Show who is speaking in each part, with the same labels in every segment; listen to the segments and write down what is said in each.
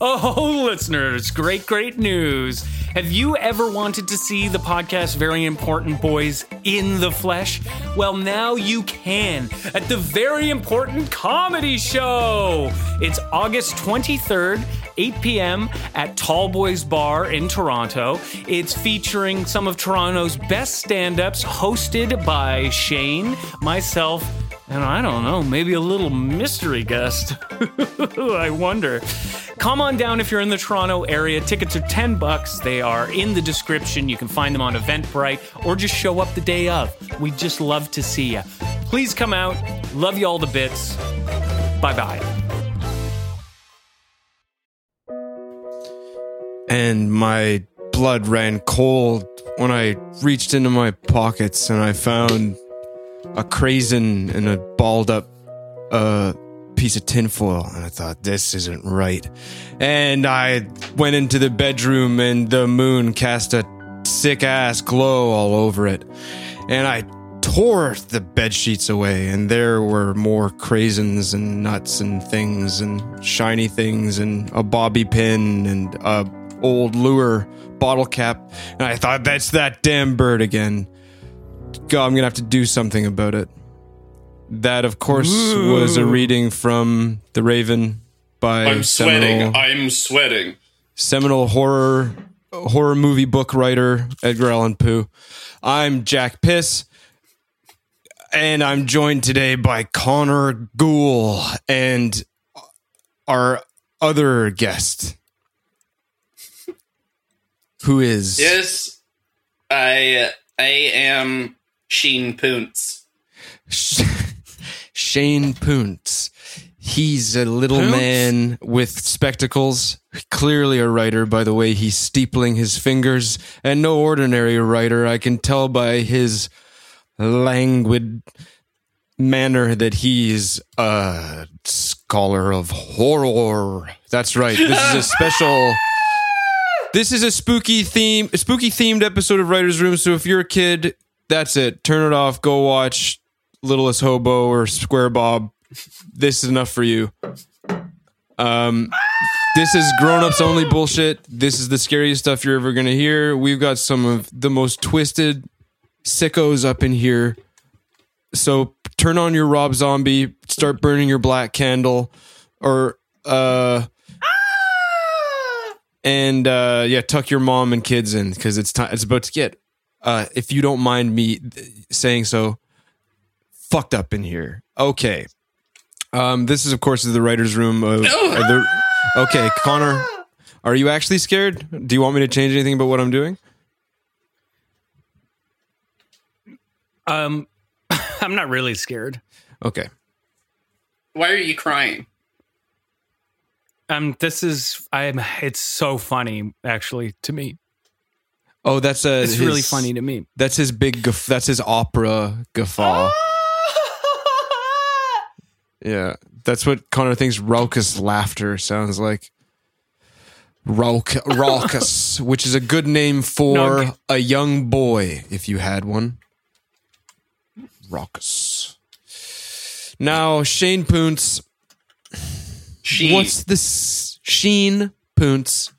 Speaker 1: Oh, listeners, great, great news. Have you ever wanted to see the podcast Very Important Boys in the flesh? Well, now you can at the Very Important Comedy Show. It's August 23rd, 8 p.m. at Tall Boys Bar in Toronto. It's featuring some of Toronto's best stand ups, hosted by Shane, myself, and I don't know, maybe a little mystery guest. I wonder. Come on down if you're in the Toronto area. Tickets are 10 bucks. They are in the description. You can find them on Eventbrite or just show up the day of. We'd just love to see you. Please come out. Love you all the bits. Bye bye.
Speaker 2: and my blood ran cold when I reached into my pockets and I found a craisin and a balled up uh, piece of tinfoil. And I thought, this isn't right. And I went into the bedroom and the moon cast a sick ass glow all over it. And I tore the bed sheets away, and there were more craisins and nuts and things and shiny things and a bobby pin and a old lure bottle cap. And I thought, that's that damn bird again. God, I'm gonna have to do something about it. That, of course, was a reading from The Raven by
Speaker 3: I'm sweating.
Speaker 2: seminal,
Speaker 3: I'm sweating.
Speaker 2: seminal horror horror movie book writer Edgar Allan Poe. I'm Jack Piss, and I'm joined today by Connor Gould and our other guest, who is
Speaker 3: Yes, I I am Sheen Poonts.
Speaker 2: Shane Poontz. He's a little
Speaker 1: Poontz?
Speaker 2: man with spectacles. Clearly a writer by the way he's steepling his fingers, and no ordinary writer. I can tell by his languid manner that he's a scholar of horror. That's right. This is a special. This is a spooky theme, a spooky themed episode of Writers Room. So if you're a kid, that's it. Turn it off. Go watch Littlest Hobo or Square Bob. This is enough for you. Um, this is grown-ups only bullshit. This is the scariest stuff you're ever gonna hear. We've got some of the most twisted sickos up in here. So turn on your Rob Zombie, start burning your black candle, or uh, and uh, yeah, tuck your mom and kids in because it's time. It's about to get. Uh, if you don't mind me th- saying so, fucked up in here. Okay. Um, this is of course the writers' room. Of, the, okay, Connor, are you actually scared? Do you want me to change anything about what I'm doing?
Speaker 1: Um, I'm not really scared.
Speaker 2: Okay.
Speaker 3: Why are you crying?
Speaker 1: Um, this is I'm. It's so funny, actually, to me.
Speaker 2: Oh, that's a.
Speaker 1: It's
Speaker 2: his-
Speaker 1: really funny to me.
Speaker 2: That's his big. That's his opera guffaw. Yeah, that's what Connor thinks raucous laughter sounds like. Rauc- raucous, which is a good name for
Speaker 1: No, okay.
Speaker 2: a young boy if you had one. Raucous. Now, Shane Poontz,
Speaker 3: Sheen.
Speaker 2: what's this? Sheen Poontz,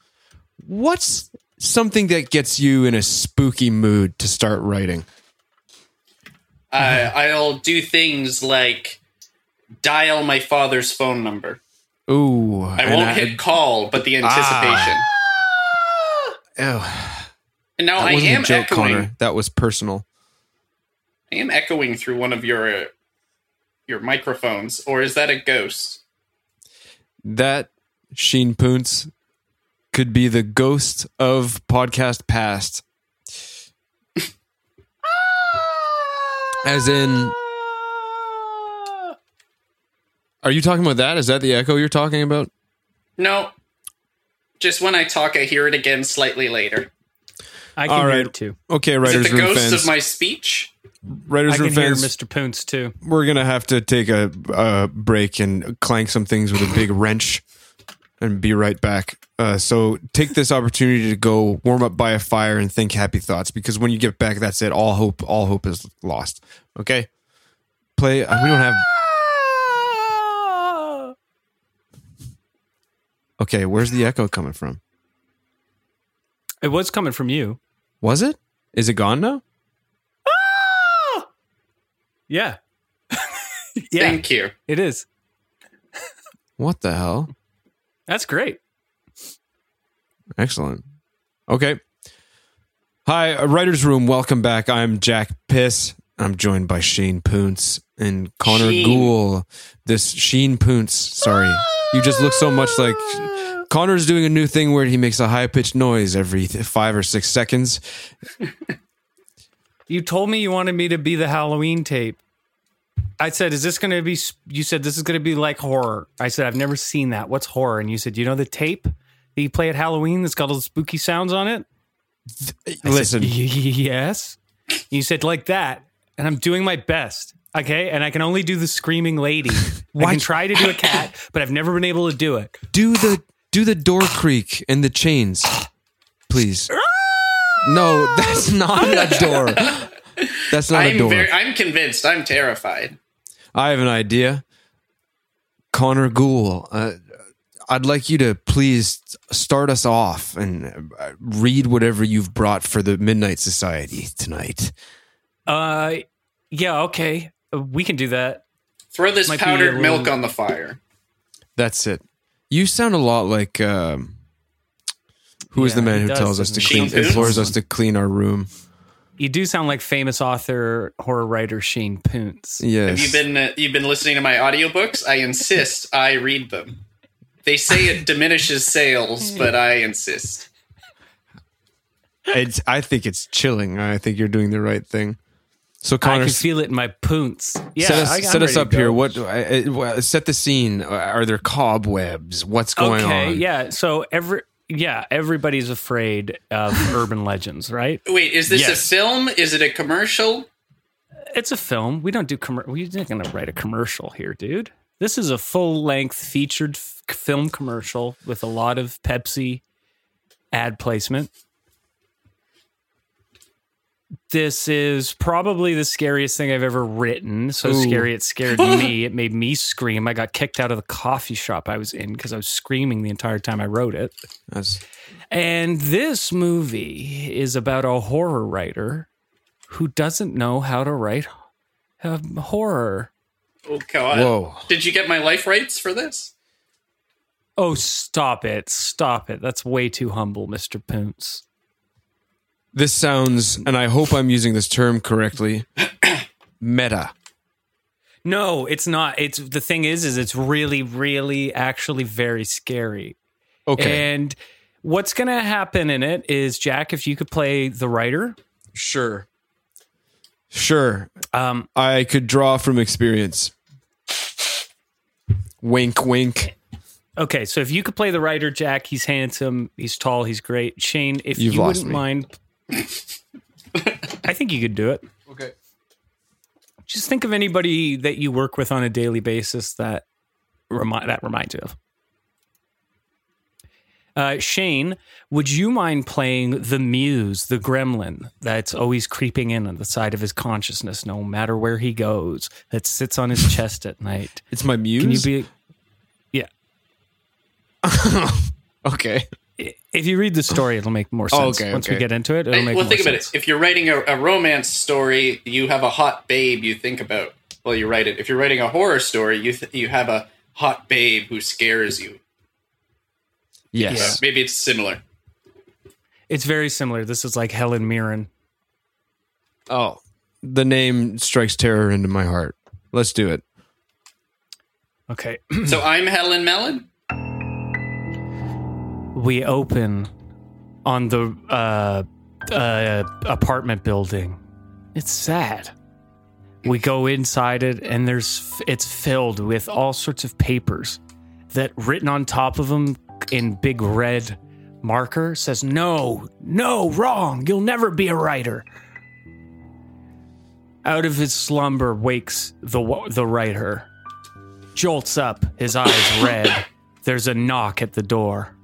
Speaker 2: what's something that gets you in a spooky mood to start writing?
Speaker 3: I, I'll do things like dial my father's phone number.
Speaker 2: Ooh,
Speaker 3: I won't hit call, but the anticipation.
Speaker 2: Oh,
Speaker 3: and now
Speaker 2: that
Speaker 3: I am
Speaker 2: a joke,
Speaker 3: echoing.
Speaker 2: Connor. That was personal.
Speaker 3: I am echoing through one of your your microphones, or is that a ghost?
Speaker 2: That Sheen Poontz could be the ghost of podcast past. As in, ah! are you talking about that? Is that the echo you're talking about?
Speaker 3: No. Just when I talk, I hear it again slightly later.
Speaker 1: I can
Speaker 2: All
Speaker 1: hear it too.
Speaker 2: Okay,
Speaker 3: Is it
Speaker 2: writers
Speaker 3: the
Speaker 2: room
Speaker 3: ghost
Speaker 2: fans.
Speaker 3: of my speech?
Speaker 2: writers
Speaker 1: I can
Speaker 2: room
Speaker 1: hear
Speaker 2: fans.
Speaker 1: Mr. Poontz too.
Speaker 2: We're gonna have to take a, a break and clank some things with a big wrench, and be right back. Uh, so take this opportunity to go warm up by a fire and think happy thoughts because when you get back, that's it. All hope, all hope is lost. Okay, play. uh, We don't have. Okay, where's the echo coming from?
Speaker 1: It was coming from you.
Speaker 2: Was it? Is it gone now?
Speaker 1: Yeah. yeah,
Speaker 3: Thank you.
Speaker 1: it is.
Speaker 2: What the hell?
Speaker 1: That's great.
Speaker 2: Excellent. Okay. Hi, uh, Writer's Room. Welcome back. I'm Jack Piss. I'm joined by Shane Poonce and Connor
Speaker 3: Sheen.
Speaker 2: Gould. This Sheen Poonce. Sorry. You just look so much like. Connor's doing a new thing where he makes a high pitched noise every th- five or six seconds.
Speaker 1: You told me you wanted me to be the Halloween tape. I said, "Is this going to be?" You said this is going to be like horror. I said, "I've never seen that. What's horror?" And you said, "You know the tape that you play at Halloween that's got all the spooky sounds on it." I
Speaker 2: Listen,
Speaker 1: "Y- yes. You said like that, and I'm doing my best. Okay, and I can only do the screaming lady. I can try to do a cat, but I've never been able to do it.
Speaker 2: do the do the door creak and the chains, please. No, that's not a door. That's not a
Speaker 3: I'm
Speaker 2: door.
Speaker 3: very. I'm convinced. I'm terrified.
Speaker 2: I have an idea. Connor Gould, uh, I'd like you to please start us off and uh, read whatever you've brought for the Midnight Society tonight.
Speaker 1: Uh, yeah, okay, Uh, we can do that.
Speaker 3: Throw this
Speaker 1: Might be a
Speaker 3: powdered
Speaker 1: little-
Speaker 3: milk on the fire.
Speaker 2: That's it. You sound a lot like um, who is
Speaker 1: Yeah,
Speaker 2: the man who tells us to clean, implores us to clean our room.
Speaker 1: You do sound like famous author, horror writer Shane Poonce.
Speaker 2: Yes.
Speaker 3: Have you been? Uh, you've been listening to my audiobooks. I insist. I read them. They say it diminishes sales, but I insist.
Speaker 2: It's, I think it's chilling. I think you're doing the right thing. So Connor,
Speaker 1: I
Speaker 2: Connor,
Speaker 1: can feel it in my poonce. Yeah,
Speaker 2: set us,
Speaker 1: I,
Speaker 2: set us up here. What? I- I- set the scene. Are there cobwebs? What's going
Speaker 1: okay,
Speaker 2: on?
Speaker 1: yeah. So every yeah, everybody's afraid of urban legends, right?
Speaker 3: Wait, is this
Speaker 2: Yes.
Speaker 3: a film? Is it a commercial?
Speaker 1: It's a film. We don't do commer- We're not going to write a commercial here, dude. This is a full length featured f- film commercial with a lot of Pepsi ad placement. This is probably the scariest thing I've ever written. So
Speaker 2: Ooh.
Speaker 1: scary it scared me. It made me scream. I got kicked out of the coffee shop I was in because I was screaming the entire time I wrote it.
Speaker 2: That's-
Speaker 1: And this movie is about a horror writer who doesn't know how to write horror.
Speaker 3: Oh God!
Speaker 2: Whoa.
Speaker 3: Did you get my life rights for this?
Speaker 1: Oh, stop it. Stop it. That's way too humble, Mr. Poonce.
Speaker 2: This sounds, and I hope I'm using this term correctly. meta.
Speaker 1: No, it's not. It's the thing is, is it's really, really actually very scary.
Speaker 2: Okay.
Speaker 1: And what's going to happen in it is, Jack, if you could play the writer,
Speaker 2: sure. Sure.
Speaker 1: um,
Speaker 2: I could draw from experience. Wink, wink.
Speaker 1: Okay, so if you could play the writer, Jack, he's handsome, he's tall, he's great. Shane, if
Speaker 2: You've
Speaker 1: you wouldn't
Speaker 2: me.
Speaker 1: mind, I think you could do it.
Speaker 2: Okay.
Speaker 1: Just think of anybody that you work with on a daily basis that remi- that reminds you of. Uh, Shane, would you mind playing the muse, the gremlin that's always creeping in on the side of his consciousness, no matter where he goes, that sits on his chest at night?
Speaker 2: It's my muse.
Speaker 1: Can you be? Yeah.
Speaker 2: okay.
Speaker 1: If you read the story, it'll make more sense.
Speaker 2: okay,
Speaker 1: Once we get into it, it'll make
Speaker 3: well,
Speaker 1: more
Speaker 3: think about
Speaker 1: sense.
Speaker 3: it. If you're writing a, a romance story, you have a hot babe you think about while you write it. If you're writing a horror story, you th- you have a hot babe who scares you.
Speaker 2: Yes.
Speaker 3: Maybe it's similar.
Speaker 1: It's very similar. This is like Helen Mirren.
Speaker 2: Oh, the name strikes terror into my heart. Let's do it.
Speaker 1: Okay.
Speaker 3: so I'm Helen Mellon.
Speaker 1: We open on the uh, uh, apartment building. It's sad. We go inside it, and there's it's filled with all sorts of papers that written on top of them in big red marker says no, no, wrong. You'll never be a writer. Out of his slumber wakes the the writer. Jolts up, his eyes red. There's a knock at the door.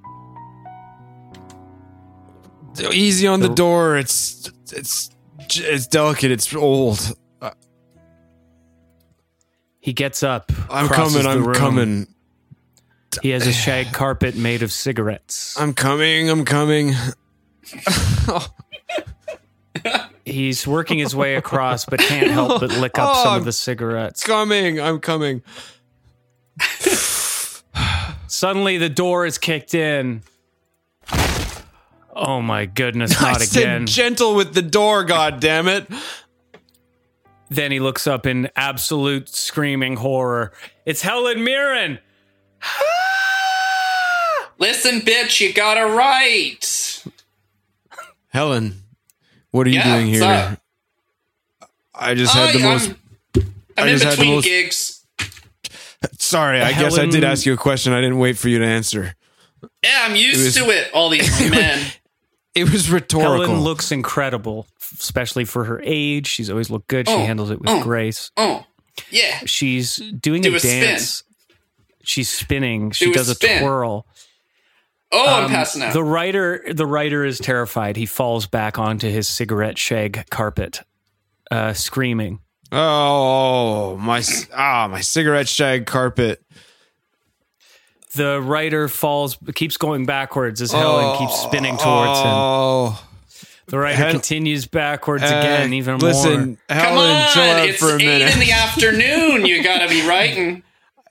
Speaker 2: Easy on the door. It's it's it's delicate. It's old.
Speaker 1: Uh, he gets up.
Speaker 2: I'm coming. I'm
Speaker 1: room.
Speaker 2: coming.
Speaker 1: He has a shag carpet made of cigarettes.
Speaker 2: I'm coming. I'm coming.
Speaker 1: He's working his way across, but can't help but lick up some
Speaker 2: Oh,
Speaker 1: of the cigarettes.
Speaker 2: It's coming. I'm coming.
Speaker 1: Suddenly, the door is kicked in. Oh my goodness,
Speaker 2: I
Speaker 1: not
Speaker 2: said
Speaker 1: again.
Speaker 2: gentle with the door. God damn it.
Speaker 1: then he looks up in absolute screaming horror. It's Helen Mirren. Ah!
Speaker 3: Listen, bitch, you got it right.
Speaker 2: Helen, what are you
Speaker 3: Yeah,
Speaker 2: doing here?
Speaker 3: up?
Speaker 2: I just had the
Speaker 3: I-
Speaker 2: most.
Speaker 3: I'm, I'm
Speaker 2: I
Speaker 3: in
Speaker 2: just had the
Speaker 3: between
Speaker 2: most-
Speaker 3: gigs.
Speaker 2: Sorry, I guess I did ask you a question. I didn't wait for you to answer.
Speaker 3: Yeah, I'm used
Speaker 2: was-
Speaker 3: to it. All these men.
Speaker 2: It was rhetorical.
Speaker 1: Helen looks incredible, especially for her age. She's always looked good. She
Speaker 3: Oh,
Speaker 1: handles it with
Speaker 3: oh.
Speaker 1: grace.
Speaker 3: Oh, yeah.
Speaker 1: She's doing
Speaker 3: Do
Speaker 1: a
Speaker 3: a spin.
Speaker 1: dance. She's spinning. She
Speaker 3: Do a
Speaker 1: does a
Speaker 3: spin.
Speaker 1: twirl.
Speaker 3: Oh, I'm
Speaker 1: Um,
Speaker 3: passing out.
Speaker 1: The writer, the writer is terrified. He falls back onto his cigarette shag carpet, uh, screaming.
Speaker 2: oh my! c- Ah, my cigarette shag carpet.
Speaker 1: The writer falls, keeps going backwards as Helen keeps spinning towards him.
Speaker 2: Oh,
Speaker 1: The writer
Speaker 2: Hel-
Speaker 1: continues backwards
Speaker 2: uh,
Speaker 1: again, even
Speaker 2: listen,
Speaker 1: more.
Speaker 3: Come
Speaker 2: Helen,
Speaker 3: on,
Speaker 2: chill out
Speaker 3: it's
Speaker 2: for a
Speaker 3: eight
Speaker 2: minute.
Speaker 3: in the afternoon. You gotta be writing.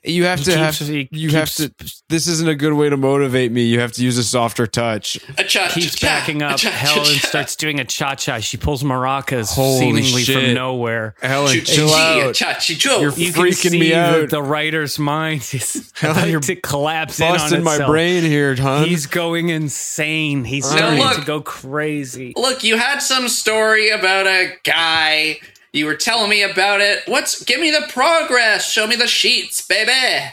Speaker 2: you have to
Speaker 1: keeps-
Speaker 2: have.
Speaker 1: he
Speaker 2: You have to. This isn't a good way to motivate me. You have to use a softer touch.
Speaker 3: A cha
Speaker 1: Keeps
Speaker 3: cha-
Speaker 1: backing up.
Speaker 3: cha-
Speaker 1: Helen
Speaker 3: cha-
Speaker 1: starts doing a cha cha. She pulls maracas
Speaker 2: Holy
Speaker 1: seemingly
Speaker 2: shit.
Speaker 1: from nowhere.
Speaker 2: Helen,
Speaker 3: Choo-
Speaker 2: chill out.
Speaker 3: cha- chee- choo.
Speaker 2: You're
Speaker 1: You can
Speaker 2: freaking
Speaker 1: see
Speaker 2: me out.
Speaker 1: the writer's mind is
Speaker 2: Helen,
Speaker 1: about
Speaker 2: you're
Speaker 1: to collapse in on
Speaker 2: Busting my
Speaker 1: itself.
Speaker 2: brain here, hon.
Speaker 1: He's going insane. He's
Speaker 3: Now
Speaker 1: starting
Speaker 3: look.
Speaker 1: to go crazy.
Speaker 3: Look, you had some story about a guy. You were telling me about it. What's? Give me the progress. Show me the sheets, baby.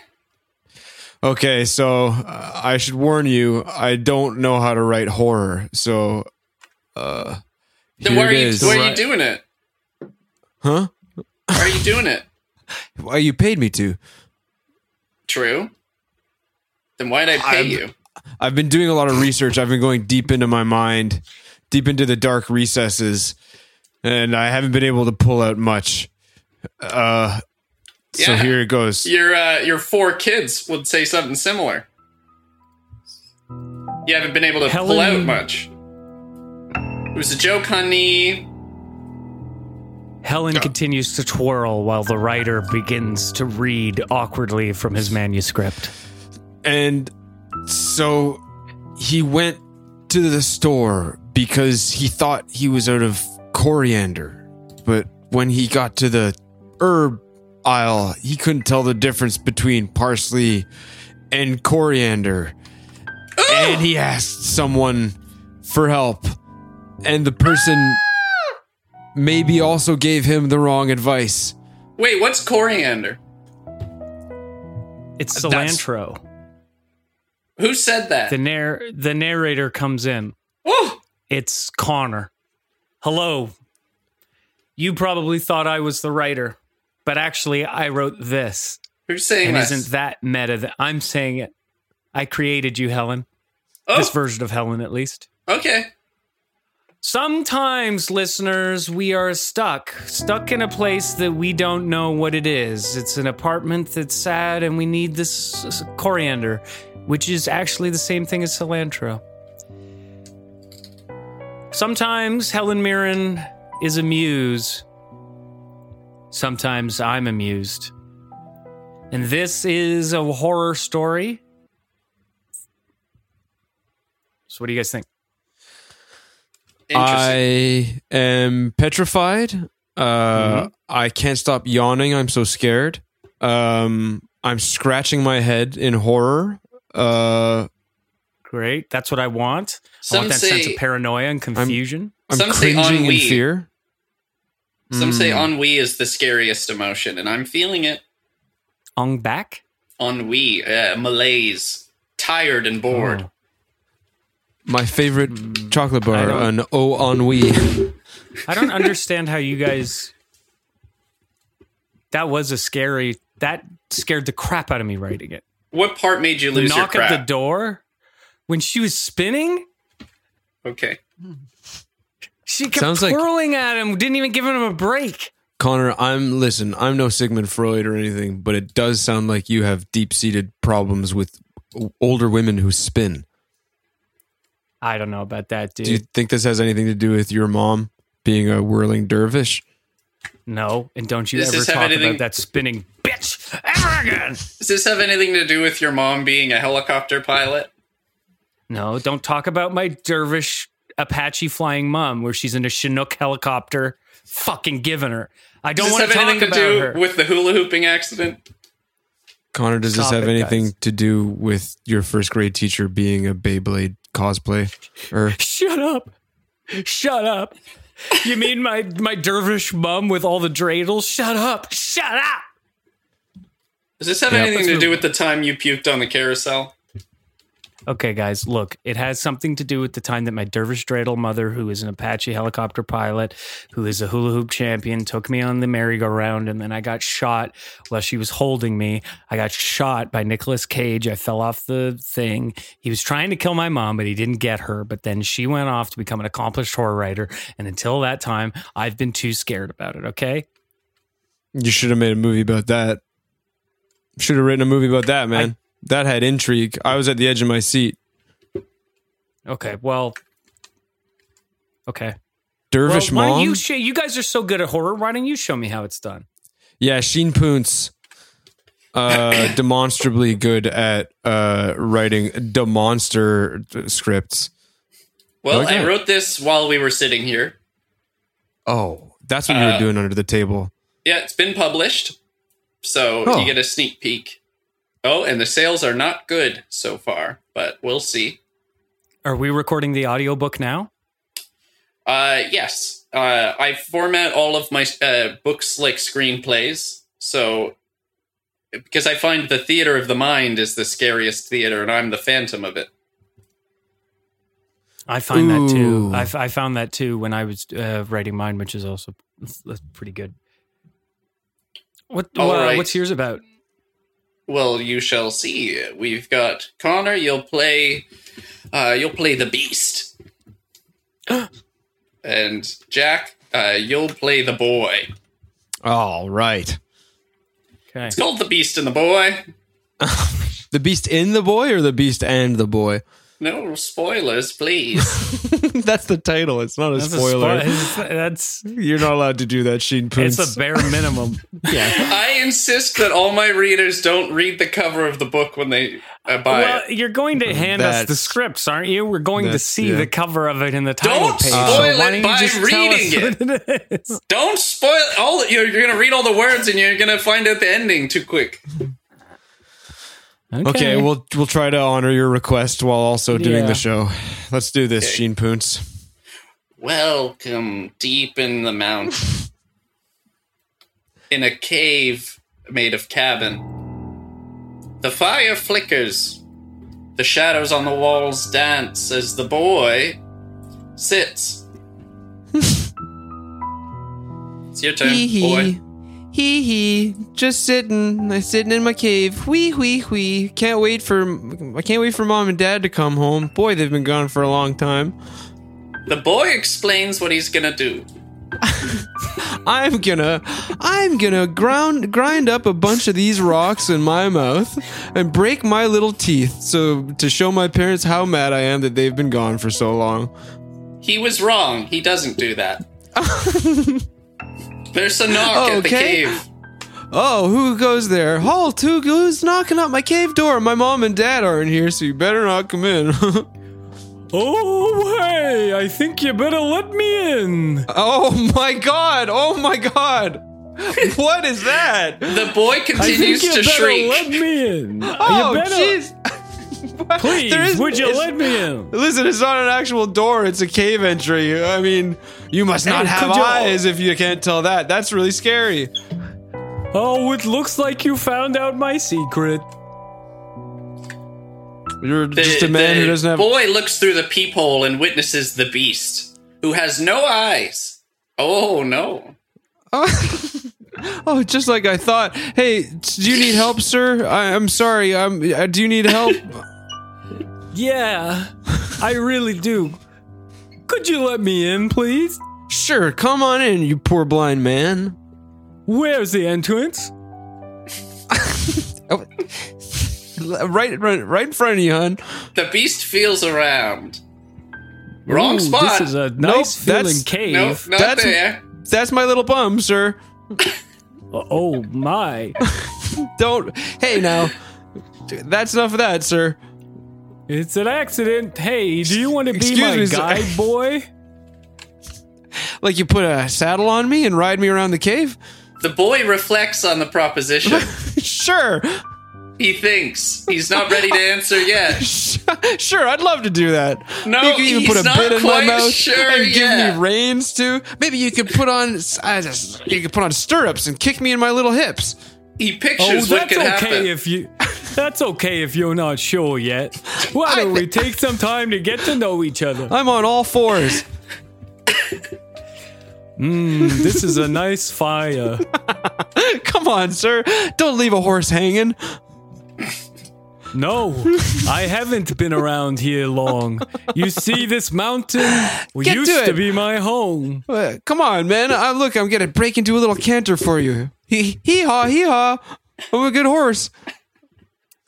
Speaker 2: Okay, so uh, I should warn you, I don't know how to write horror. So, uh,
Speaker 3: Then why are you? Why are you doing it?
Speaker 2: Huh?
Speaker 3: Why are you doing it?
Speaker 2: Why you paid me to?
Speaker 3: True. Then why'd I pay
Speaker 2: I'm-
Speaker 3: you?
Speaker 2: I've been doing a lot of research. I've been going deep into my mind, deep into the dark recesses, and I haven't been able to pull out much. Uh, so
Speaker 3: Yeah.
Speaker 2: here it goes.
Speaker 3: Your uh, your four kids would say something similar. You haven't been able to pull out much. It was a joke, honey.
Speaker 1: Helen continues to twirl while the writer begins to read awkwardly from his manuscript.
Speaker 2: And so he went to the store because he thought he was out of coriander. But when he got to the herb aisle, he couldn't tell the difference between parsley and coriander. And he asked someone for help. And the person maybe also gave him the wrong advice.
Speaker 3: Wait, what's coriander?
Speaker 1: It's
Speaker 2: That's-
Speaker 1: cilantro.
Speaker 3: Who said that?
Speaker 1: The narr- the narrator comes in.
Speaker 3: oh,
Speaker 1: It's Connor. Hello. You probably thought I was the writer, but actually I wrote this.
Speaker 3: who's saying
Speaker 1: And
Speaker 3: this?
Speaker 1: isn't that meta that I'm saying it? I created you, Helen.
Speaker 3: oh,
Speaker 1: This version of Helen, at least.
Speaker 3: okay.
Speaker 1: Sometimes, listeners, we are stuck, stuck in a place that we don't know what it is. It's an apartment that's sad, and we need this coriander, which is actually the same thing as cilantro. Sometimes Helen Mirren is amused. Sometimes I'm amused. And this is a horror story. So, what do you guys think?
Speaker 2: I am petrified. Uh, I can't stop yawning. I'm so scared. Um, I'm scratching my head in horror. Uh,
Speaker 1: Great. That's what I want. I
Speaker 3: Some
Speaker 1: want that sense
Speaker 3: say-
Speaker 1: of paranoia and confusion.
Speaker 2: I'm
Speaker 3: Some say
Speaker 2: cringing in
Speaker 3: ennui.
Speaker 2: fear.
Speaker 3: Some say
Speaker 2: Mm.
Speaker 3: ennui is the scariest emotion, and I'm feeling it.
Speaker 1: On back?
Speaker 3: Ennui, uh, malaise, tired and bored.
Speaker 1: Oh.
Speaker 2: My favorite chocolate bar,
Speaker 1: don't-
Speaker 2: an O ennui.
Speaker 1: I don't understand how you guys. That was a scary. That scared the crap out of me writing it.
Speaker 3: What part made you
Speaker 1: The
Speaker 3: lose your
Speaker 1: knock at the door when she was spinning.
Speaker 3: okay.
Speaker 1: She kept
Speaker 2: Sounds like-
Speaker 1: twirling at him. Didn't even give him a break.
Speaker 2: Connor, I'm listen. I'm no Sigmund Freud or anything, but it does sound like you have deep seated problems with older women who spin.
Speaker 1: I don't know about that, dude.
Speaker 2: Do you think this has anything to do with your mom being a whirling dervish?
Speaker 1: no, and don't you
Speaker 3: Does
Speaker 1: ever
Speaker 3: this have
Speaker 1: talk
Speaker 3: anything-
Speaker 1: about that spinning bitch ever again.
Speaker 3: Does this have anything to do with your mom being a helicopter pilot?
Speaker 1: No, don't talk about my dervish Apache flying mom, where she's in a Chinook helicopter. Fucking giving her. I don't want to
Speaker 3: have
Speaker 1: talk
Speaker 3: anything
Speaker 1: about
Speaker 3: to do
Speaker 1: her.
Speaker 3: with the hula hooping accident?
Speaker 2: Connor, does this have
Speaker 1: it,
Speaker 2: anything
Speaker 1: guys.
Speaker 2: to do with your first grade teacher being a Beyblade cosplay? Or
Speaker 1: Shut up. Shut up. You mean my my dervish mum with all the dreidels? Shut up. Shut up.
Speaker 3: Does this have
Speaker 2: Yeah.
Speaker 3: anything to do with the time you puked on the carousel?
Speaker 1: Okay, guys, look, it has something to do with the time that my dervish dreidel mother, who is an Apache helicopter pilot, who is a hula hoop champion, took me on the merry-go-round, and then I got shot while she was holding me. I got shot by Nicolas Cage. I fell off the thing. He was trying to kill my mom, but he didn't get her. But then she went off to become an accomplished horror writer, and until that time, I've been too scared about it. Okay.
Speaker 2: you should have made a movie about that. Should have written a movie about that, man. That had intrigue. I was at the edge of my seat.
Speaker 1: Okay. Well. Okay.
Speaker 2: Dervish
Speaker 1: well, why
Speaker 2: mom.
Speaker 1: you sh- you guys are so good at horror. Why don't you show me how it's done?
Speaker 2: Yeah, Sheen Poonce, uh, demonstrably good at uh, writing demonster scripts.
Speaker 3: Well,
Speaker 2: Okay.
Speaker 3: I wrote this while we were sitting here.
Speaker 2: Oh, that's what you
Speaker 3: Uh,
Speaker 2: were doing under the table.
Speaker 3: Yeah, it's been published, so
Speaker 2: Oh.
Speaker 3: you get a sneak peek. Oh, and the sales are not good so far, but we'll see.
Speaker 1: Are we recording the audiobook now?
Speaker 3: Uh, yes, uh, I format all of my uh, books like screenplays, so because I find the theater of the mind is the scariest theater, and I'm the phantom of it.
Speaker 1: I find that too.
Speaker 2: Ooh.
Speaker 1: I, f- I found that too when I was uh, writing mine, which is also that's pretty good. What
Speaker 3: All
Speaker 1: uh,
Speaker 3: right.
Speaker 1: what's yours about?
Speaker 3: Well, you shall see. We've got Connor. You'll play. Uh, you'll play the Beast, and Jack. Uh, you'll play the boy.
Speaker 2: All right.
Speaker 1: Okay.
Speaker 3: It's called the Beast and the Boy.
Speaker 2: The Beast in the boy or the Beast and the boy?
Speaker 3: No spoilers, please.
Speaker 2: that's the title. It's not a
Speaker 1: That's a
Speaker 2: spoiler.
Speaker 1: spo- that's
Speaker 2: You're not allowed to do that, Sheen Poonce.
Speaker 1: it's a bare minimum. yeah.
Speaker 3: I insist that all my readers don't read the cover of the book when they uh, buy
Speaker 1: Well,
Speaker 3: it.
Speaker 1: you're going to hand us the scripts, aren't you? We're going to see
Speaker 2: yeah.
Speaker 1: the cover of it in the title
Speaker 3: Don't
Speaker 1: page.
Speaker 3: spoil
Speaker 1: so
Speaker 3: it
Speaker 1: why don't you
Speaker 3: by
Speaker 1: just tell us
Speaker 3: reading
Speaker 1: what it is?
Speaker 3: Don't spoil all. You're, you're going to read all the words and you're going to find out the ending too quick.
Speaker 2: Okay, we'll we'll try to honor your request while also doing
Speaker 1: Yeah.
Speaker 2: the show. Let's do this,
Speaker 3: Okay.
Speaker 2: Sheen Poonce.
Speaker 3: Welcome deep in the mountain. in a cave made of cabin. The fire flickers. The shadows on the walls dance as the boy sits. it's your turn, boy.
Speaker 2: Hee hee. Just sitting. I'm sitting in my cave. Wee wee wee. Can't wait for I can't wait for mom and dad to come home. Boy, they've been gone for a long time.
Speaker 3: The boy explains what he's gonna do.
Speaker 2: I'm gonna I'm gonna ground grind up a bunch of these rocks in my mouth and break my little teeth so to show my parents how mad I am that they've been gone for so long.
Speaker 3: He was wrong. He doesn't do that. There's a knock at the cave.
Speaker 2: Oh, who goes there? Halt! Who who's knocking at my cave door? My mom and dad aren't here, so you better not come in.
Speaker 1: Oh, hey, I think you better let me in.
Speaker 2: oh my god! Oh my god! What is that?
Speaker 3: The boy
Speaker 1: I think
Speaker 3: continues
Speaker 1: you
Speaker 3: to
Speaker 1: better
Speaker 3: shriek.
Speaker 1: let me in.
Speaker 2: Oh
Speaker 1: you better,
Speaker 2: jeez!
Speaker 1: please,
Speaker 2: There is-
Speaker 1: would you let me in?
Speaker 2: Listen, it's not an actual door, it's a cave entry. I mean, you must not
Speaker 1: Hey,
Speaker 2: have
Speaker 1: could you-
Speaker 2: eyes if you can't tell that. That's really scary.
Speaker 1: Oh, it looks like you found out my secret.
Speaker 2: You're
Speaker 3: The,
Speaker 2: just a man who doesn't have.
Speaker 3: boy looks through the peephole and witnesses the beast, who has no eyes. Oh no!
Speaker 2: Oh, just like I thought. Hey, do you need help, sir? I, I'm sorry. I'm. Uh, do you need help?
Speaker 1: Yeah, I really do. Could you let me in, please?
Speaker 2: sure, come on in, you poor blind man.
Speaker 1: Where's the entrance?
Speaker 2: Oh, right, right, right in front of you, hon.
Speaker 3: The beast feels around. Wrong
Speaker 1: Ooh,
Speaker 3: spot.
Speaker 1: This is a
Speaker 2: Nope,
Speaker 1: nice feeling cave.
Speaker 3: nope, not
Speaker 2: That's-
Speaker 3: there.
Speaker 2: That's my little bum, sir.
Speaker 1: Oh, oh my!
Speaker 2: Don't. Hey, now. That's enough of that, sir.
Speaker 1: It's an accident. Hey, do you want to be
Speaker 2: Excuse
Speaker 1: my
Speaker 2: me, sir.
Speaker 1: guide boy?
Speaker 2: Like you put a saddle on me and ride me around the cave?
Speaker 3: The boy reflects on the proposition.
Speaker 2: Sure.
Speaker 3: he thinks he's not ready to answer yet.
Speaker 2: Sure, I'd love to do that.
Speaker 3: No,
Speaker 2: you could even
Speaker 3: he's
Speaker 2: put a
Speaker 3: not
Speaker 2: bit in my
Speaker 3: quite
Speaker 2: mouth
Speaker 3: sure
Speaker 2: and give
Speaker 3: yet.
Speaker 2: me reins too. Maybe you could put on I just, you could put on stirrups and kick me in my little hips.
Speaker 3: He
Speaker 1: Oh,
Speaker 3: pictures what
Speaker 1: that's
Speaker 3: could
Speaker 1: okay
Speaker 3: happen.
Speaker 1: if you. That's okay if you're not sure yet. Why don't we take some time to get to know each other?
Speaker 2: I'm on all fours.
Speaker 1: Mmm, This is a nice fire.
Speaker 2: Come on, sir. Don't leave a horse hanging.
Speaker 1: No, I haven't been around here long. You see, this mountain
Speaker 2: Get
Speaker 1: used
Speaker 2: to
Speaker 1: to
Speaker 2: it.
Speaker 1: be my home.
Speaker 2: Uh, come on, man. I, look, I'm gonna break into a little canter for you. Hee hee haw, hee haw. I'm a good horse.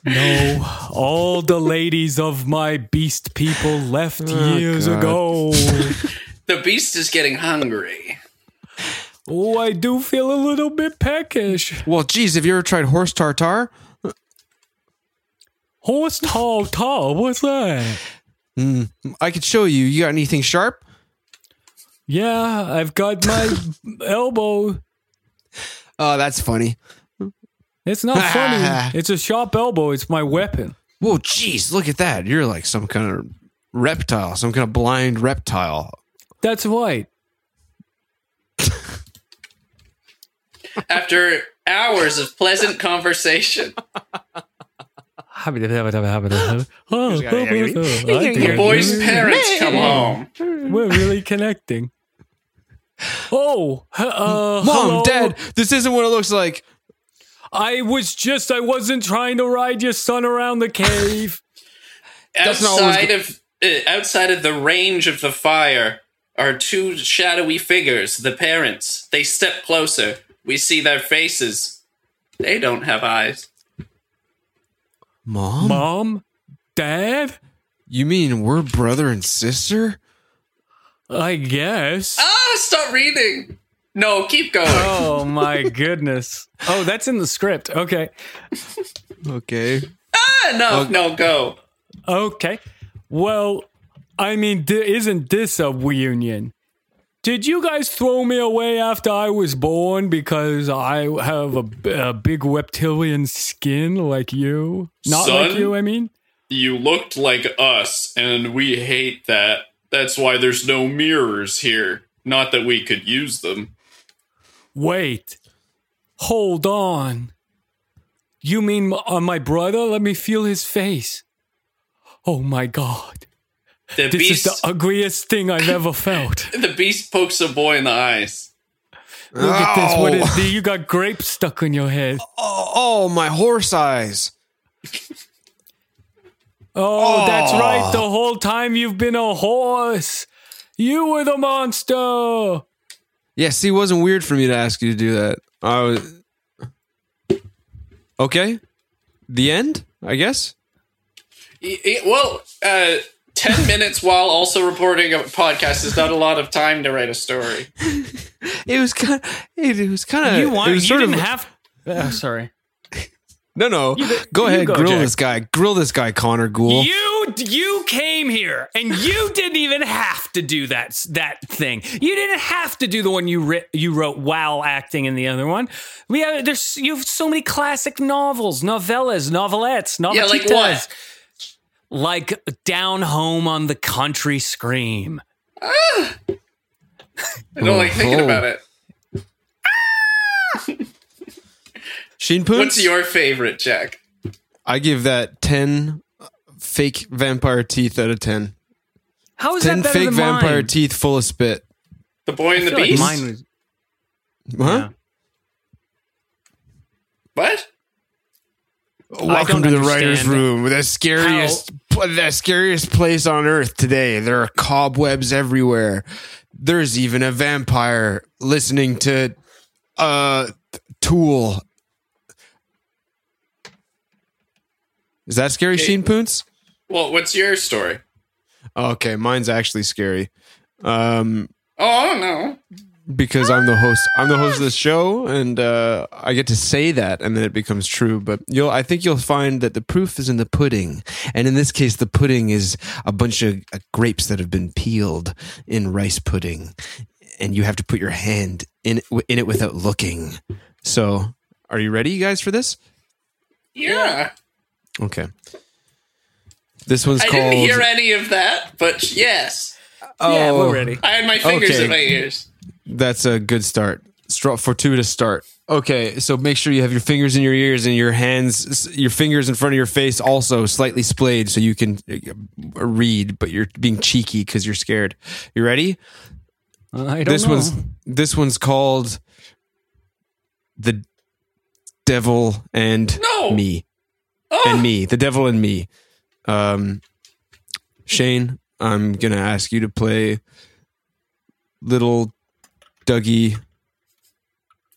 Speaker 1: No, all the ladies of my beast people left oh, years
Speaker 2: God.
Speaker 1: ago.
Speaker 3: the beast is getting hungry.
Speaker 1: Oh, I do feel a little bit peckish.
Speaker 2: Well, geez, have you ever tried horse tartar?
Speaker 1: Horse tall tall, what's that?
Speaker 2: Hmm, I could show you. You got anything sharp?
Speaker 1: Yeah, I've got my elbow.
Speaker 2: Oh, that's funny.
Speaker 1: It's not funny. It's a sharp elbow. It's my weapon.
Speaker 2: Whoa, jeez, look at that. You're like some kind of reptile, some kind of blind reptile.
Speaker 1: That's right.
Speaker 3: After hours of pleasant conversation,
Speaker 1: the
Speaker 3: the boy's parents come home.
Speaker 1: We're really connecting. Oh, uh,
Speaker 2: Mom,
Speaker 1: hello.
Speaker 2: Dad, this isn't what it looks like.
Speaker 1: I was just, I wasn't trying to ride your son around the cave.
Speaker 2: That's
Speaker 3: Outside of uh, outside of the range of the fire are two shadowy figures. The parents. They step closer. We see their faces. They don't have eyes.
Speaker 2: Mom?
Speaker 1: Mom? Dad?
Speaker 2: You mean we're brother and sister?
Speaker 1: I guess.
Speaker 3: Ah, stop reading. No, keep going.
Speaker 1: Oh my goodness. Oh, that's in the script. Okay.
Speaker 2: Okay.
Speaker 3: ah, no, no, go.
Speaker 1: Okay. Well, I mean, d- isn't this a reunion? Did you guys throw me away after I was born because I have a big reptilian skin like you? Not like you, I mean?
Speaker 3: You looked like us, and we hate that. That's why there's no mirrors here. Not that we could use them.
Speaker 1: Wait. Hold on. You mean m- uh, my brother? Let me feel his face. Oh my god.
Speaker 3: The
Speaker 1: This
Speaker 3: beast,
Speaker 1: is the ugliest thing I've ever felt.
Speaker 3: the beast pokes a boy in the eyes.
Speaker 1: Look at this. What is Ow. this? You got grapes stuck in your head.
Speaker 2: Oh, oh, my horse eyes.
Speaker 1: Oh, that's right. The whole time you've been a horse. You were the monster.
Speaker 2: Yeah, see, it wasn't weird for me to ask you to do that. I was. Okay. The end, I guess.
Speaker 3: Y- y- Well, uh, 10 minutes while also reporting a podcast is not a lot of time to write a story.
Speaker 2: It was kind of. It, was kind of.
Speaker 1: You want? You didn't
Speaker 2: of,
Speaker 1: have. Uh, sorry.
Speaker 2: No, no. go ahead,
Speaker 1: go,
Speaker 2: grill
Speaker 1: Jack.
Speaker 2: this guy. Grill this guy, Connor Ghoul.
Speaker 1: You you came here and you didn't even have to do that that thing. You didn't have to do the one you writ, you wrote while acting in the other one. We have there's you have so many classic novels, novellas, novelettes, novelitas.
Speaker 3: Yeah, like what?
Speaker 1: Like Down Home on the Country Scream. Ah!
Speaker 3: I don't like thinking
Speaker 2: Oh.
Speaker 3: about it. Ah!
Speaker 2: Sheen Poons?
Speaker 3: What's your favorite, Jack?
Speaker 2: I give that 10 fake vampire teeth out of 10.
Speaker 1: How is
Speaker 2: 10
Speaker 1: that better
Speaker 2: fake
Speaker 1: than
Speaker 2: vampire
Speaker 1: mine?
Speaker 2: teeth full of spit.
Speaker 3: The Boy and the
Speaker 1: feel like
Speaker 3: Beast?
Speaker 1: mine was
Speaker 2: Huh?
Speaker 1: Yeah.
Speaker 3: what?
Speaker 2: Welcome to the writer's
Speaker 1: understand
Speaker 2: room, the scariest, the scariest place on earth today. There are cobwebs everywhere. There's even a vampire listening to uh Tool. Is that scary, Sheen Poons?
Speaker 3: Well, what's your story?
Speaker 2: Okay, mine's actually scary. Um,
Speaker 3: Oh no.
Speaker 2: because I'm the host. I'm the host of the show, and uh, I get to say that, and then it becomes true. But you'll, I think you'll find that the proof is in the pudding, and in this case, the pudding is a bunch of uh, grapes that have been peeled in rice pudding, and you have to put your hand in in it without looking. So, are you ready, you guys, for this?
Speaker 3: Yeah.
Speaker 2: Okay. This one's
Speaker 3: I
Speaker 2: called.
Speaker 3: didn't hear any of that, but yes.
Speaker 1: yeah,
Speaker 2: Oh,
Speaker 1: we're ready.
Speaker 3: I had my fingers
Speaker 2: Okay.
Speaker 3: in my ears.
Speaker 2: That's a good start. Straw fortuitous start. Okay, so make sure you have your fingers in your ears and your hands, your fingers in front of your face, also slightly splayed, so you can uh, read, but you're being cheeky because you're scared. You ready?
Speaker 1: I don't
Speaker 2: This
Speaker 1: know.
Speaker 2: one's this one's called the devil and
Speaker 3: No.
Speaker 2: me
Speaker 3: Oh,
Speaker 2: and me, the devil and me. Um, Shane, I'm gonna ask you to play little Dougie.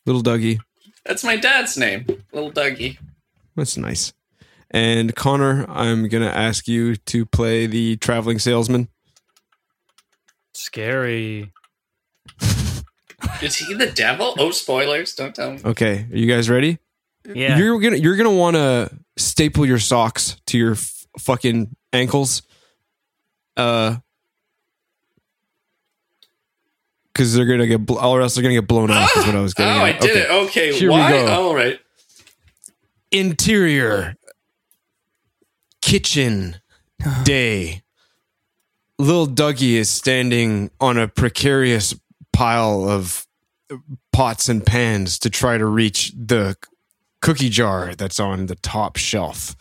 Speaker 2: Little Dougie.
Speaker 3: that's my dad's name, little Dougie.
Speaker 2: That's nice. And Connor, I'm gonna ask you to play the traveling salesman.
Speaker 1: scary.
Speaker 3: Is he the devil? Oh, spoilers! Don't tell me.
Speaker 2: Okay, are you guys ready?
Speaker 1: Yeah.
Speaker 2: You're gonna you're gonna want to staple your socks to your f- fucking ankles, uh, because they're gonna get bl- or else they're gonna get blown off. Is what I was getting.
Speaker 3: Oh,
Speaker 2: getting.
Speaker 3: I did
Speaker 2: Okay.
Speaker 3: it. Okay,
Speaker 2: Here we go.
Speaker 3: All right.
Speaker 2: Interior kitchen day. Little Dougie is standing on a precarious pile of pots and pans to try to reach the cookie jar that's on the top shelf.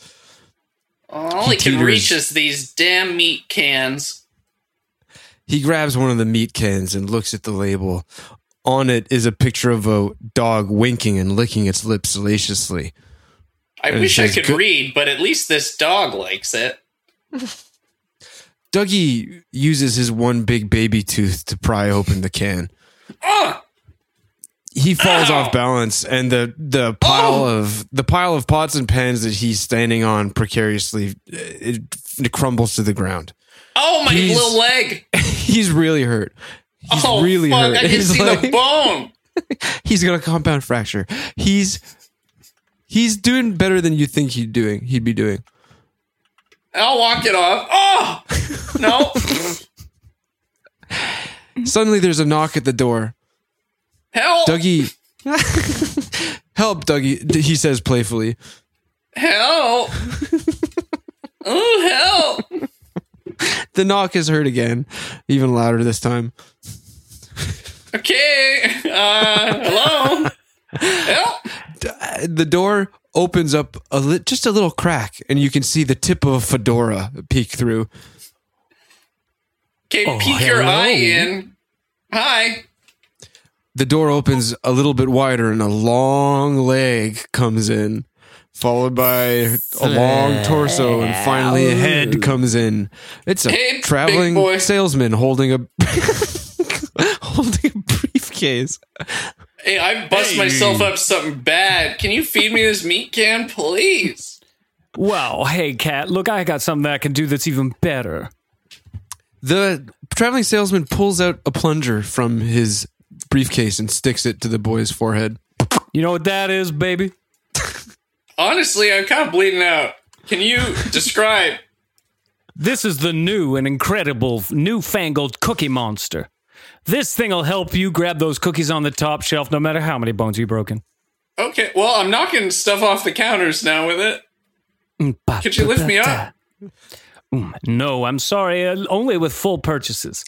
Speaker 3: All he can reach is these damn meat cans.
Speaker 2: He grabs one of the meat cans and looks at the label. On it is a picture of a dog winking and licking its lips salaciously.
Speaker 3: I
Speaker 2: And
Speaker 3: wish I could read, but at least this dog likes it.
Speaker 2: Dougie uses his one big baby tooth to pry open the can. He falls
Speaker 3: Ow!
Speaker 2: off balance, and the the pile
Speaker 3: Oh!
Speaker 2: of the pile of pots and pans that he's standing on precariously uh, it, it crumbles to the ground.
Speaker 3: oh my
Speaker 2: He's-
Speaker 3: little leg!
Speaker 2: He's really hurt. He's
Speaker 3: oh
Speaker 2: really
Speaker 3: fuck!
Speaker 2: hurt.
Speaker 3: I can
Speaker 2: He's
Speaker 3: see
Speaker 2: like-
Speaker 3: the bone.
Speaker 2: he's got a compound fracture. He's he's doing better than you think he'd doing. He'd be doing.
Speaker 3: I'll walk it off. Oh no!
Speaker 2: Suddenly, there's a knock at the door.
Speaker 3: Help!
Speaker 2: Dougie, help, Dougie. He says playfully.
Speaker 3: Help! oh help!
Speaker 2: The knock is heard again, even louder this time.
Speaker 3: Okay. Uh, hello. Help!
Speaker 2: The door opens up a li- just a little crack, and you can see the tip of a fedora peek through.
Speaker 3: Okay,
Speaker 1: Oh,
Speaker 3: peek your eye in. Hi.
Speaker 2: The door opens a little bit wider, and a long leg comes in, followed by a long torso, and finally a head comes in. It's a
Speaker 3: Hey,
Speaker 2: traveling salesman holding a holding a briefcase.
Speaker 3: Hey, I bust
Speaker 1: Hey.
Speaker 3: myself up something bad. Can you feed me this meat can, please?
Speaker 1: Well, hey, cat. Look, I got something that I can do that's even better.
Speaker 2: The traveling salesman pulls out a plunger from his briefcase and sticks it to the boy's forehead.
Speaker 1: You know what that is, baby?
Speaker 3: Honestly, I'm kind of bleeding out. Can you describe?
Speaker 1: This is the new and incredible newfangled Cookie Monster. This thing'll help you grab those cookies on the top shelf, no matter how many bones you've broken.
Speaker 3: Okay, well, I'm knocking stuff off the counters now with it. Could you lift me up?
Speaker 1: Mm, No, I'm sorry. Uh, only with full purchases.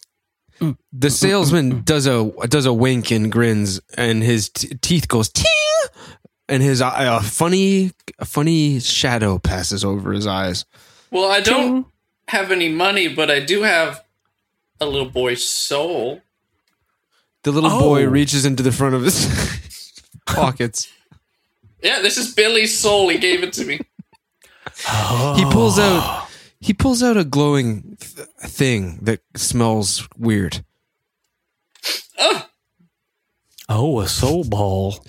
Speaker 2: The salesman does a does a wink and grins, and his t- teeth goes ting, and his eye, a funny a funny shadow passes over his eyes.
Speaker 3: Well, I don't have any money, but I do have a little boy's soul.
Speaker 2: The little
Speaker 1: Oh.
Speaker 2: boy reaches into the front of his pockets.
Speaker 3: Yeah, this is Billy's soul. He gave it to me.
Speaker 2: He pulls out he pulls out a glowing th- thing that smells weird.
Speaker 1: Oh, a soul ball.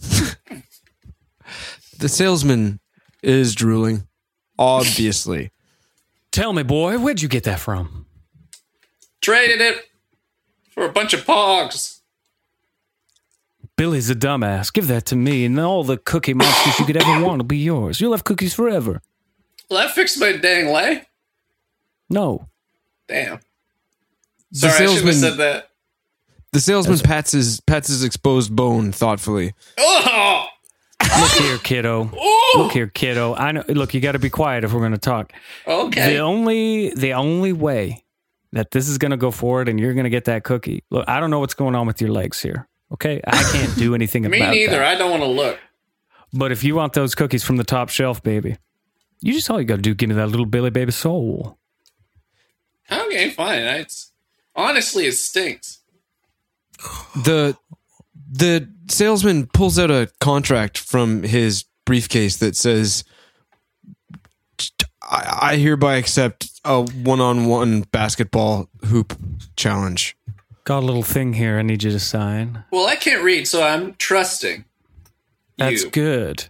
Speaker 2: The salesman is drooling. obviously.
Speaker 1: Tell me, boy, where'd you get that from?
Speaker 3: Traded it for a bunch of pogs.
Speaker 1: Billy's a dumbass. Give that to me, and all the cookie monsters you could ever want will be yours. You'll have cookies forever.
Speaker 3: Well, that fixed my dang leg.
Speaker 1: No.
Speaker 3: Damn.
Speaker 2: The
Speaker 3: Sorry, I should have
Speaker 2: salesman,
Speaker 3: said that.
Speaker 2: the salesman pats his pats his exposed bone thoughtfully.
Speaker 3: Oh!
Speaker 1: Look here, kiddo.
Speaker 3: Oh!
Speaker 1: Look here, kiddo. I know. Look, you got to be quiet if we're going to talk.
Speaker 3: Okay.
Speaker 1: The only the only way that this is going to go forward and you're going to get that cookie. Look, I don't know what's going on with your legs here. Okay, I can't do anything about it.
Speaker 3: Me neither.
Speaker 1: that.
Speaker 3: I don't want to look.
Speaker 1: But if you want those cookies from the top shelf, baby, you just all you got to do give me that little Billy baby soul.
Speaker 3: Okay, fine. It's honestly, it stinks.
Speaker 2: the the salesman pulls out a contract from his briefcase that says I, I hereby accept a one-on-one basketball hoop challenge
Speaker 1: Got a little thing here I need you to sign.
Speaker 3: Well, I can't read, so I'm trusting.
Speaker 1: That's
Speaker 3: you.
Speaker 1: good.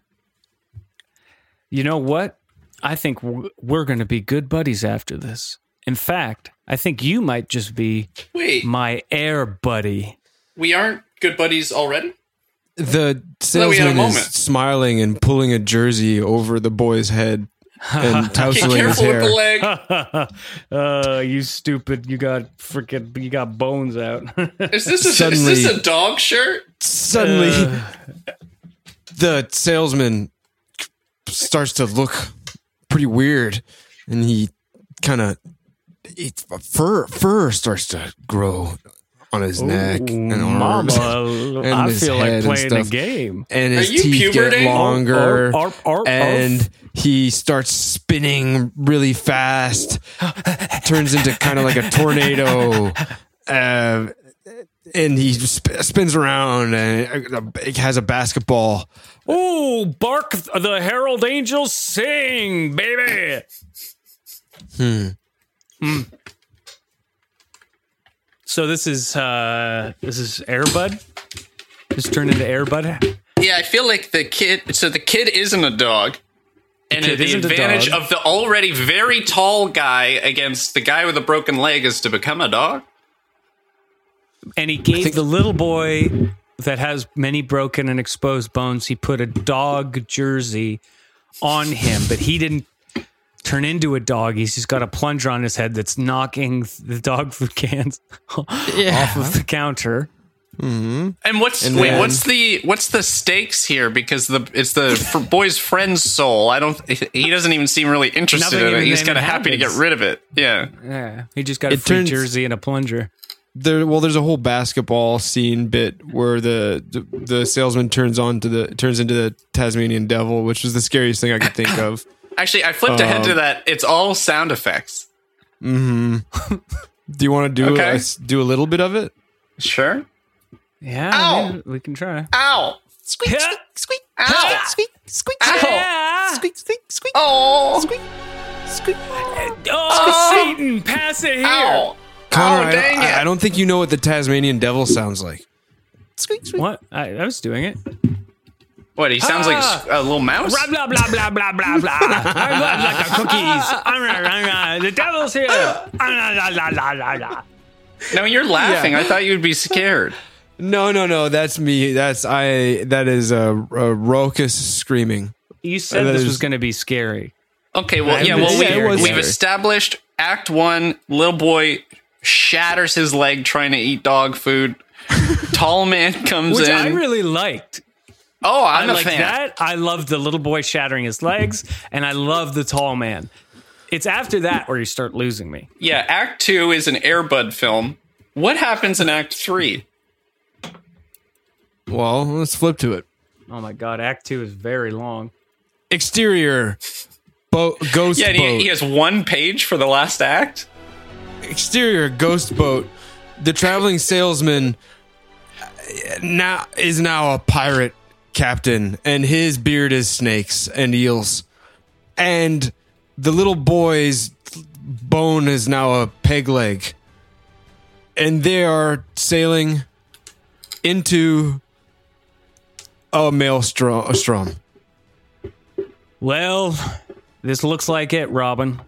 Speaker 1: You know what? I think we're going to be good buddies after this. In fact, I think you might just be
Speaker 3: Wait,
Speaker 1: my air buddy.
Speaker 3: we aren't good buddies already?
Speaker 2: the
Speaker 3: thought we had a
Speaker 2: salesman is
Speaker 3: moment.
Speaker 2: smiling and pulling a jersey over the boy's head and
Speaker 3: Okay,
Speaker 2: tousling his
Speaker 3: careful with
Speaker 2: hair
Speaker 3: the leg.
Speaker 1: uh, you stupid! You got freaking, you got bones out.
Speaker 3: Is this a, is this a dog shirt?
Speaker 2: suddenly
Speaker 1: Uh.
Speaker 2: the salesman starts to look pretty weird and he kind of it's fur fur starts to grow on his neck and arms
Speaker 1: Mama,
Speaker 2: and
Speaker 1: I
Speaker 2: his
Speaker 1: feel
Speaker 2: head
Speaker 1: like
Speaker 2: and
Speaker 1: playing a game.
Speaker 2: and his
Speaker 3: Are
Speaker 2: teeth
Speaker 3: puberty?
Speaker 2: get longer
Speaker 1: Arf, arf, arf, arf.
Speaker 2: and he starts spinning really fast turns into kind of like a tornado uh, and he sp- spins around and uh, it has a basketball
Speaker 1: Ooh, bark the herald angels sing, baby. Hmm. So this is uh this is Air Bud. Just turned into Air Bud.
Speaker 3: Yeah, I feel like the kid. So the kid isn't a dog, and
Speaker 1: kid
Speaker 3: the advantage of the already very tall guy against the guy with a broken leg is to become a dog.
Speaker 1: And he gave the little boy that has many broken and exposed bones, he put a dog jersey on him, but he didn't turn into a dog. He's just got a plunger on his head that's knocking the dog food cans off of the counter. Mm-hmm.
Speaker 3: And what's
Speaker 2: And
Speaker 3: wait?
Speaker 2: then-
Speaker 3: what's the what's the stakes here? Because the it's the for boy's friend's soul. I don't. He doesn't even seem really interested
Speaker 1: Nothing
Speaker 3: in it. He's kind of
Speaker 1: even
Speaker 3: happy to get rid of it. Yeah.
Speaker 1: Yeah, he just got a
Speaker 2: It
Speaker 1: free
Speaker 2: turns-
Speaker 1: jersey and a plunger.
Speaker 2: There well there's a whole basketball scene bit where the the, the salesman turns on to the turns into the tasmanian devil which is the scariest thing i could think of
Speaker 3: Actually, I flipped ahead
Speaker 2: Um,
Speaker 3: to that. It's all sound effects. Hmm.
Speaker 2: Do you want to do
Speaker 3: Okay.
Speaker 2: a, do a little bit of it
Speaker 3: Sure.
Speaker 1: Yeah,
Speaker 3: Ow!
Speaker 1: I we can try.
Speaker 3: Ow!
Speaker 1: Squeak,
Speaker 3: Squeak! Squeak! Ow!
Speaker 2: squeak squeak
Speaker 3: Ow!
Speaker 2: squeak squeak squeak
Speaker 3: Oh!
Speaker 2: squeak squeak
Speaker 1: Oh, Satan, pass it here.
Speaker 3: Ow!
Speaker 2: Connor,
Speaker 3: oh,
Speaker 2: I,
Speaker 3: dang
Speaker 2: don't,
Speaker 3: it!
Speaker 2: I, I don't think you know what the tasmanian devil sounds like squeak squeak
Speaker 1: What? I, I was doing it.
Speaker 3: What? He sounds
Speaker 1: Ah!
Speaker 3: like a little mouse.
Speaker 1: Blah blah blah blah blah blah blah. I love like the cookies. The devil's here. La, la, la, la, la, la.
Speaker 3: No, you're laughing.
Speaker 2: Yeah.
Speaker 3: I thought you'd be scared.
Speaker 2: no no no that's me that's i that is a, a raucous screaming
Speaker 1: You said this
Speaker 2: is-
Speaker 1: was going to be scary.
Speaker 3: Okay, well, yeah, well, we,
Speaker 1: scared.
Speaker 3: we've established Act One. Little boy shatters his leg trying to eat dog food. Tall man comes
Speaker 1: Which
Speaker 3: in.
Speaker 1: I really liked.
Speaker 3: oh,
Speaker 1: I
Speaker 3: I'm a
Speaker 1: like
Speaker 3: fan.
Speaker 1: that. I love the little boy shattering his legs, and I love the tall man. It's after that where you start losing me.
Speaker 3: Yeah, Act Two is an Air Bud film. What happens in Act Three?
Speaker 2: well let's flip to it
Speaker 1: Oh my god, Act Two is very long.
Speaker 2: exterior boat ghost
Speaker 3: Yeah,
Speaker 2: boat
Speaker 3: he, he has one page for the last act.
Speaker 2: Exterior ghost boat the traveling salesman now is now a pirate captain and his beard is snakes and eels and the little boy's bone is now a peg leg and they are sailing into a maelstrom.
Speaker 1: Well, This looks like it, Robin.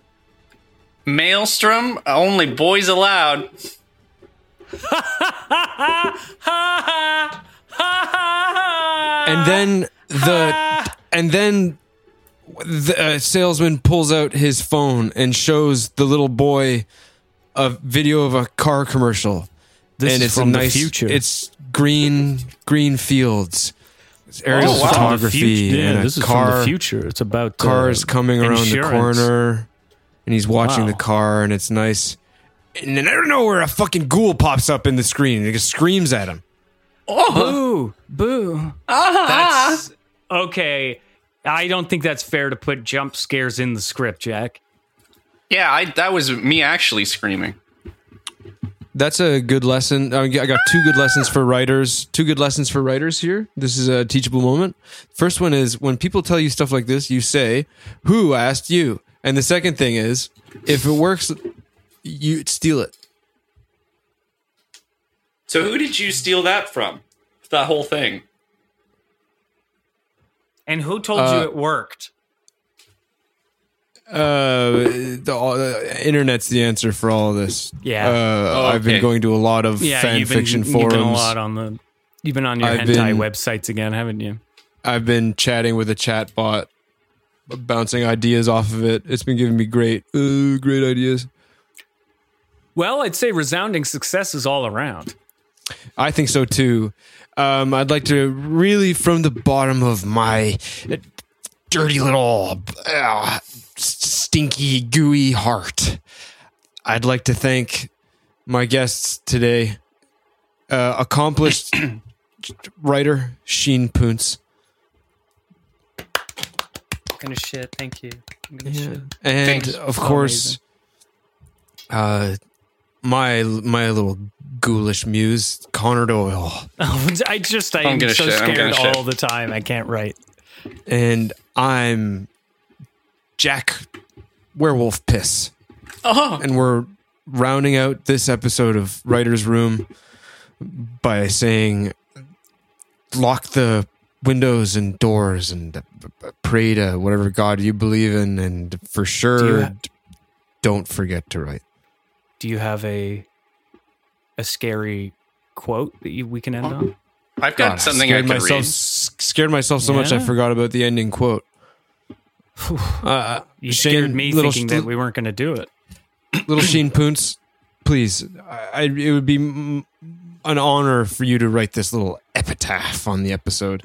Speaker 3: Maelstrom, only boys allowed.
Speaker 2: and then the and then the uh, salesman pulls out his phone and shows the little boy a video of a car commercial
Speaker 1: This
Speaker 2: and
Speaker 1: is
Speaker 2: it's
Speaker 1: from
Speaker 2: a
Speaker 1: the future.
Speaker 2: it's green green fields it's aerial
Speaker 3: Oh, wow.
Speaker 2: photography
Speaker 1: yeah,
Speaker 2: and a
Speaker 1: this is
Speaker 2: car
Speaker 1: from the future. It's about uh,
Speaker 2: cars coming around the corner and he's watching
Speaker 1: Wow.
Speaker 2: the car and it's nice and then I don't know where a fucking ghoul pops up in the screen and it just screams at him Oh,
Speaker 1: Boo, boo. That's okay. I don't think that's fair to put jump scares in the script, Jack.
Speaker 3: Yeah, I, that was me actually screaming.
Speaker 2: That's a good lesson. I got two good lessons for writers. Two good lessons for writers here. This is a teachable moment. First one is when people tell you stuff like this, you say, "Who asked you?" And the second thing is, if it works, you steal it.
Speaker 3: So who did you steal that from? That whole thing.
Speaker 1: And who told you
Speaker 2: Uh,
Speaker 1: it worked?
Speaker 2: Uh, the, all, the internet's the answer for all of this.
Speaker 1: Yeah.
Speaker 2: Uh,
Speaker 3: Oh,
Speaker 2: I've been going to a lot of
Speaker 1: Yeah,
Speaker 2: fan
Speaker 1: you've been,
Speaker 2: fiction
Speaker 1: you've
Speaker 2: forums.
Speaker 1: been a lot on the. You've been on your
Speaker 2: I've
Speaker 1: hentai
Speaker 2: been-
Speaker 1: websites again, haven't you?
Speaker 2: I've been chatting with a chat bot, bouncing ideas off of it. It's been giving me great, uh, great ideas.
Speaker 1: Well, I'd say resounding successes all around.
Speaker 2: I think so too. Um, I'd like to really, from the bottom of my dirty little uh, stinky, gooey heart, I'd like to thank my guests today. Uh, accomplished writer Sheen Poonce
Speaker 1: gonna shit. Thank you. I'm gonna shit.
Speaker 2: and
Speaker 3: Thanks.
Speaker 2: of course, uh, my my little ghoulish muse Connor Doyle.
Speaker 1: Oh, I just I
Speaker 3: I'm gonna
Speaker 1: so
Speaker 3: shit, I'm
Speaker 1: scared
Speaker 3: gonna shit.
Speaker 1: all the time. I can't write.
Speaker 2: and I'm Jack Werewolf Piss.
Speaker 3: Oh,
Speaker 2: And we're rounding out this episode of Writer's Room by saying lock the windows and doors and pray to whatever God you believe in. And for sure,
Speaker 1: Do ha-
Speaker 2: don't forget to write.
Speaker 1: Do you have a a scary quote that you, we can end on?
Speaker 3: I've got
Speaker 2: God,
Speaker 3: something I
Speaker 2: scared
Speaker 3: could
Speaker 2: myself,
Speaker 3: read.
Speaker 2: Scared myself so much I forgot about the ending quote. Uh,
Speaker 1: You
Speaker 2: Shane,
Speaker 1: scared me
Speaker 2: little-
Speaker 1: thinking that we weren't going to do it.
Speaker 2: little Sheen Poonce, please, I, I, it would be an honor for you to write this little epitaph on the episode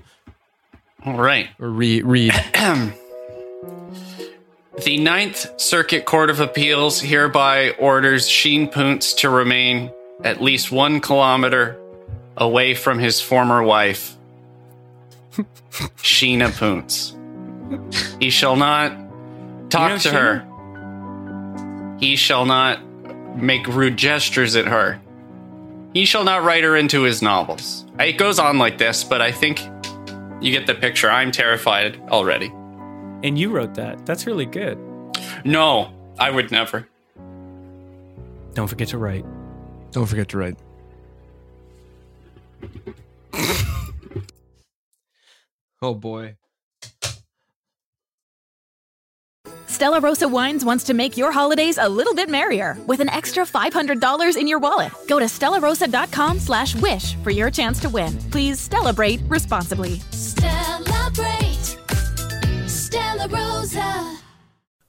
Speaker 3: All right.
Speaker 2: or re- read.
Speaker 3: The Ninth Circuit Court of Appeals hereby orders Sheen Poontz to remain at least one kilometer away from his former wife, Sheena Poontz. He shall not talk
Speaker 1: You know
Speaker 3: to her. He shall not make rude gestures at her. He shall not write her into his novels. It goes on like this, but I think you get the picture. I'm terrified already.
Speaker 1: And you wrote that. That's really good.
Speaker 3: No, I would never.
Speaker 1: Don't forget to write.
Speaker 2: Don't forget to write. oh boy.
Speaker 4: Stella Rosa Wines wants to make your holidays a little bit merrier with an extra $500 in your wallet. Go to stellarosa.com slash wish for your chance to win. Please celebrate responsibly.
Speaker 5: Celebrate Stella Rosa.